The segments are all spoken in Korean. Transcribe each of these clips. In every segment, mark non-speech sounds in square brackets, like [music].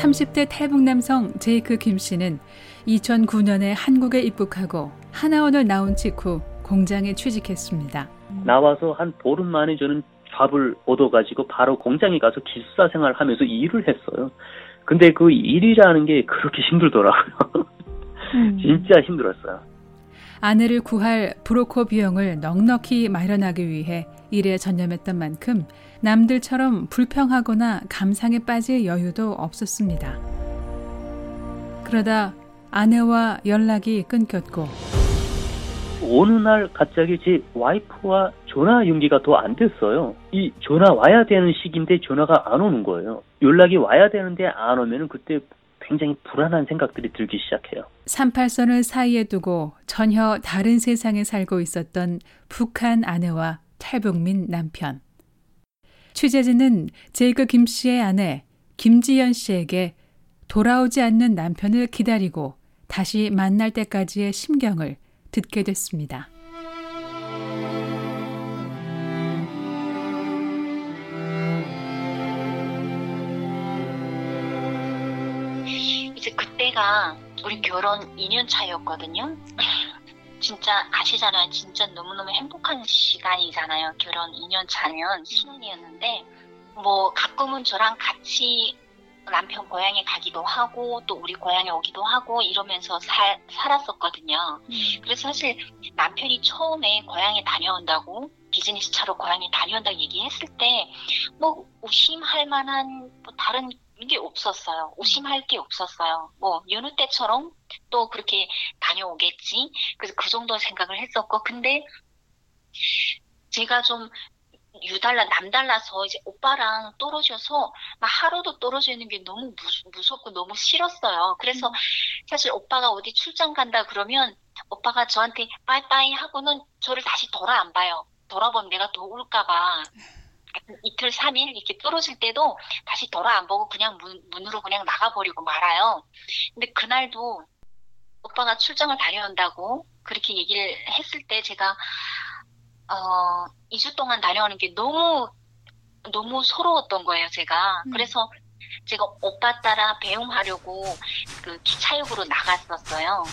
30대 탈북 남성 제이크 김 씨는 2009년에 한국에 입국하고 하나원을 나온 직후 공장에 취직했습니다. 나와서 한 보름 만에 저는 밥을 얻어가지고 바로 공장에 가서 기숙사 생활하면서 일을 했어요. 근데 그 일이라는 게 그렇게 힘들더라고요. [laughs] 음. 진짜 힘들었어요. 아내를 구할 브로커 비용을 넉넉히 마련하기 위해 일에 전념했던 만큼 남들처럼 불평하거나 감상에 빠질 여유도 없었습니다. 그러다 아내와 연락이 끊겼고 어느 날 갑자기 제 와이프와 전화 연기가 더 안 됐어요. 이 전화 와야 되는 시기인데 전화가 안 오는 거예요. 연락이 와야 되는데 안 오면 그때 굉장히 불안한 생각들이 들기 시작해요. 38선을 사이에 두고 전혀 다른 세상에 살고 있었던 북한 아내와 탈북민 남편. 취재진은 제이크 김 씨의 아내 김지연 씨에게 돌아오지 않는 남편을 기다리고 다시 만날 때까지의 심경을 듣게 됐습니다. 그때가 우리 결혼 2년 차였거든요. [clears throat] 진짜 아시잖아요. 진짜 너무너무 행복한 시간이잖아요. 결혼 2년 차면 신혼이었는데 뭐 가끔은 저랑 같이 남편 고향에 가기도 하고 또 우리 고향에 오기도 하고 이러면서 살, 살았었거든요. 음. 그래서 사실 남편이 처음에 고향에 다녀온다고 비즈니스 차로 고향에 다녀온다고 얘기했을 때 뭐 의심할 만한 뭐 다른 게 없었어요. 의심할 게 없었어요. 뭐 여느 때처럼 또 그렇게 다녀오겠지. 그래서 그 정도 생각을 했었고 근데 제가 좀 유달라 남달라서 이제 오빠랑 떨어져서 막 하루도 떨어져 있는 게 너무 무 섭, 고 너무 싫었어요. 그래서 음. 사실 오빠가 어디 출장 간다 그러면 오빠가 저한테 빠이빠이 하고는 저를 다시 돌아 안 봐요. 돌아보면 내가 더 울까봐. 이틀, 삼일 이렇게 떨어질 때도 다시 돌아 안 보고 그냥 문, 문으로 그냥 나가버리고 말아요. 근데 그날도 오빠가 출장을 다녀온다고 그렇게 얘기를 했을 때 제가 어, 2주 동안 다녀오는 게 너무, 너무 서러웠던 거예요, 제가. 음. 그래서 제가 오빠 따라 배웅하려고 그 기차역으로 나갔었어요.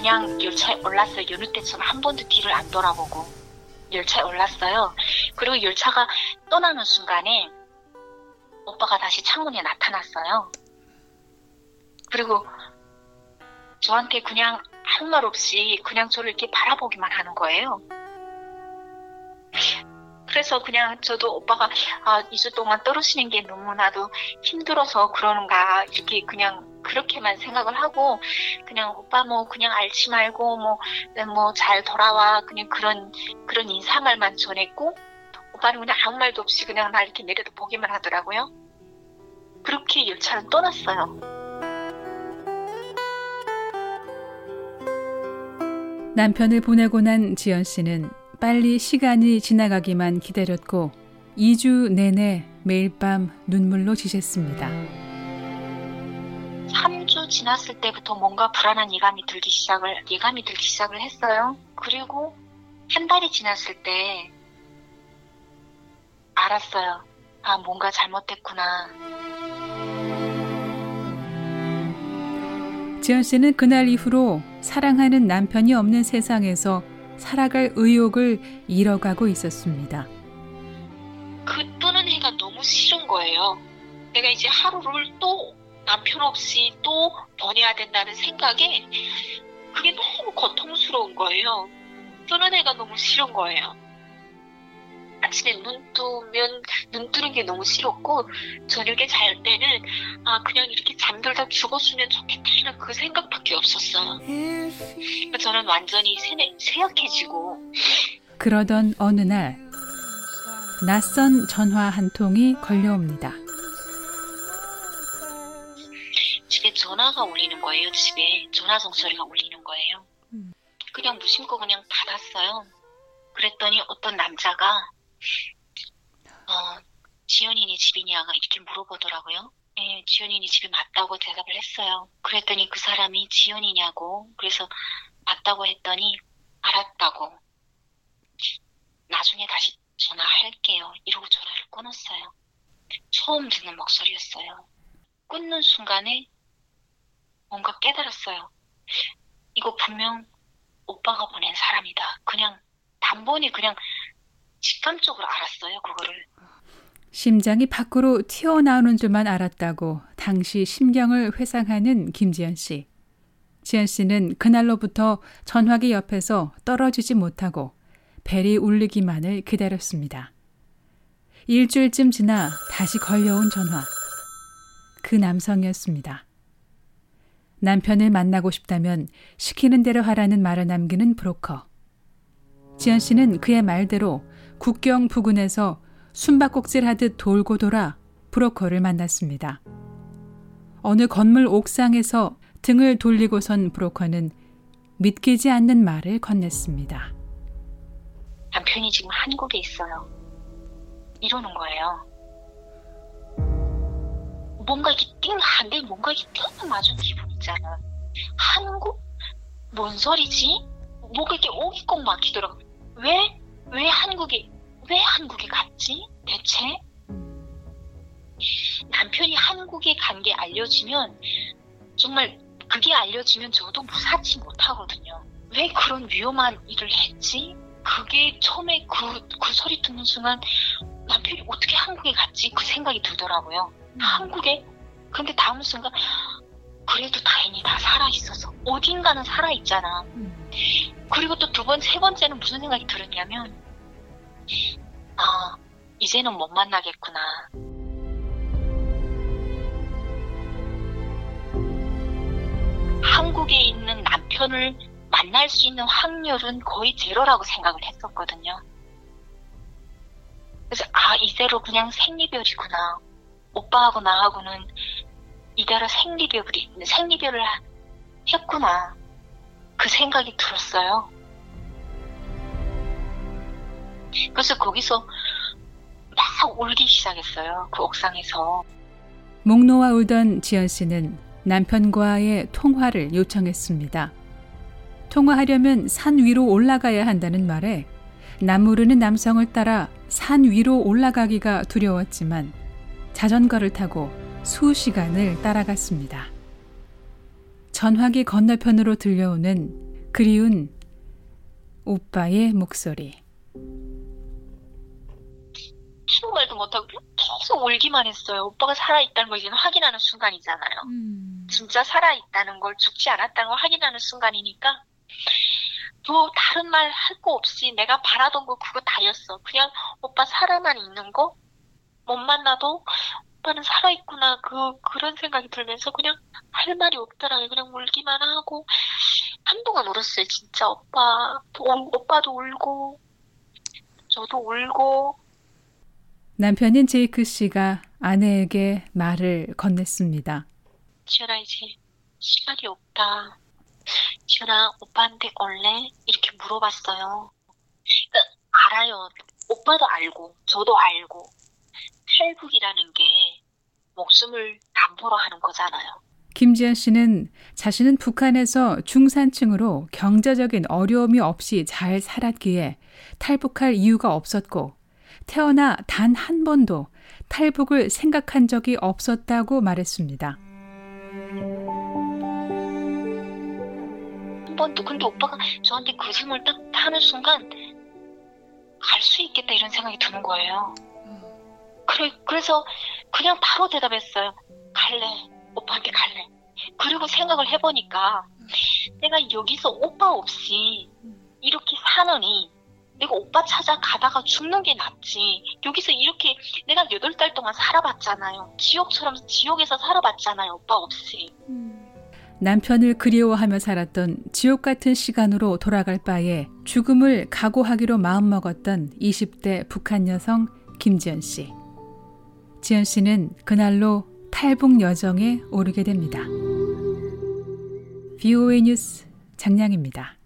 그냥 열차에 올랐어요. 여느 때처럼 한 번도 뒤를 안 돌아보고. 열차에 올랐어요. 그리고 열차가 떠나는 순간에 오빠가 다시 창문에 나타났어요. 그리고 저한테 그냥 할말 없이 그냥 저를 이렇게 바라보기만 하는 거예요. 그래서 그냥 저도 오빠가 아, 2주 동안 떨어지는 게 너무나도 힘들어서 그러는가 이렇게 그냥 그렇게만 생각을 하고 그냥 오빠 뭐 그냥 알지 말고 뭐뭐 잘 돌아와 그냥 그런 그런 인사말만 전했고 오빠는 그냥 아무 말도 없이 그냥 날 이렇게 내려다 보기만 하더라고요. 그렇게 열차는 떠났어요. 남편을 보내고 난 지연 씨는 빨리 시간이 지나가기만 기다렸고 2주 내내 매일 밤 눈물로 지셨습니다. 3주 지났을 때부터 뭔가 불안한 예감이 들기 시작을 예감이 들기 시작을 했어요. 그리고 한 달이 지났을 때 알았어요. 아 뭔가 잘못됐구나. 지연 씨는 그날 이후로 사랑하는 남편이 없는 세상에서 살아갈 의욕을 잃어가고 있었습니다. 그 뜨는 해가 너무 싫은 거예요. 내가 이제 하루를 또 남편 없이 또 보내야 된다는 생각에 그게 너무 고통스러운 거예요. 뜨는 애가 너무 싫은 거예요. 아침에 눈 뜨면 눈 뜨는 게 너무 싫었고 저녁에 잘 때는 아 그냥 이렇게 잠들다 죽었으면 좋겠다는 그 생각밖에 없었어요. 그러니까 저는 완전히 세약해지고 그러던 어느 날 낯선 전화 한 통이 걸려옵니다. 집에 전화가 울리는 거예요. 집에 전화성 소리가 울리는 거예요. 음. 그냥 무심코 그냥 받았어요. 그랬더니 어떤 남자가 어, 지연이네 집이냐가 이렇게 물어보더라고요. 네, 지연이니 집에 맞다고 대답을 했어요. 그랬더니 그 사람이 지연이냐고 그래서 맞다고 했더니 알았다고 나중에 다시 전화할게요. 이러고 전화를 끊었어요. 처음 듣는 목소리였어요. 끊는 순간에 뭔가 깨달았어요. 이거 분명 오빠가 보낸 사람이다. 그냥 단번에 그냥 직감적으로 알았어요. 그거를. 심장이 밖으로 튀어나오는 줄만 알았다고 당시 심경을 회상하는 김지연 씨. 지연 씨는 그날로부터 전화기 옆에서 떨어지지 못하고 벨이 울리기만을 기다렸습니다. 일주일쯤 지나 다시 걸려온 전화. 그 남성이었습니다. 남편을 만나고 싶다면 시키는 대로 하라는 말을 남기는 브로커. 지연 씨는 그의 말대로 국경 부근에서 숨바꼭질 하듯 돌고 돌아 브로커를 만났습니다. 어느 건물 옥상에서 등을 돌리고 선 브로커는 믿기지 않는 말을 건넸습니다. 남편이 지금 한국에 있어요. 이러는 거예요. 뭔가 이렇게 띵, 한데 뭔가 이렇게 띵 맞은 기분 있잖아. 한국? 뭔 소리지? 뭐가 이렇게 오기 꼭 막히더라고. 왜? 왜 한국에, 왜 한국에 갔지? 대체? 남편이 한국에 간 게 알려지면 정말 그게 알려지면 저도 무사치 못하거든요. 왜 그런 위험한 일을 했지? 그게 처음에 그, 그 소리 듣는 순간 남편이 어떻게 한국에 갔지? 그 생각이 들더라고요. 음. 한국에? 근데 다음 순간 그래도 다행히 다 살아있어서 어딘가는 살아있잖아. 음. 그리고 또 두 번, 세 번째는 무슨 생각이 들었냐면 아 이제는 못 만나겠구나. 한국에 있는 남편을 만날 수 있는 확률은 거의 제로라고 생각을 했었거든요. 그래서 아 이대로 그냥 생리별이구나. 오빠하고 나하고는 이대로 생리별이 생리별을 했구나. 그 생각이 들었어요. 그래서 거기서 막 울기 시작했어요. 그 옥상에서. 목 놓아 울던 지연 씨는 남편과의 통화를 요청했습니다. 통화하려면 산 위로 올라가야 한다는 말에 남모르는 남성을 따라 산 위로 올라가기가 두려웠지만 자전거를 타고 수시간을 따라갔습니다. 전화기 건너편으로 들려오는 그리운 오빠의 목소리. 아무 말도 못하고 계속 울기만 했어요. 오빠가 살아있다는 걸 이제 확인하는 순간이잖아요. 음. 진짜 살아있다는 걸 죽지 않았다는 걸 확인하는 순간이니까 뭐 다른 말 할 거 없이 내가 바라던 거 그거 다였어. 그냥 오빠 살아만 있는 거 못 만나도 오빠는 살아있구나 그 그런 생각이 들면서 그냥 할 말이 없더라고요. 그냥 울기만 하고 한동안 울었어요. 진짜 오빠 오빠도 울고 저도 울고 남편인 제이크 씨가 아내에게 말을 건넸습니다. 지연아 이제 시간이 없다. 지연아 오빠한테 원래 이렇게 물어봤어요. 그러니까 알아요. 오빠도 알고 저도 알고 탈북이라는 게 목숨을 담보로 하는 거잖아요. 김지연 씨는 자신은 북한에서 중산층으로 경제적인 어려움이 없이 잘 살았기에 탈북할 이유가 없었고 태어나 단 한 번도 탈북을 생각한 적이 없었다고 말했습니다. 한 번도 근데 오빠가 저한테 그 질문을 딱 하는 순간 갈 수 있겠다 이런 생각이 드는 거예요. 그래, 그래서 그냥 바로 대답했어요. 갈래. 오빠한테 갈래. 그리고 생각을 해보니까 내가 여기서 오빠 없이 이렇게 사느니 내가 오빠 찾아가다가 죽는 게 낫지. 여기서 이렇게 내가 여덟 달 동안 살아봤잖아요. 지옥처럼 지옥에서 살아봤잖아요. 오빠 없이. 남편을 그리워하며 살았던 지옥 같은 시간으로 돌아갈 바에 죽음을 각오하기로 마음먹었던 20대 북한 여성 김지연 씨. 지연 씨는 그날로 탈북 여정에 오르게 됩니다. VOA 뉴스 장량입니다.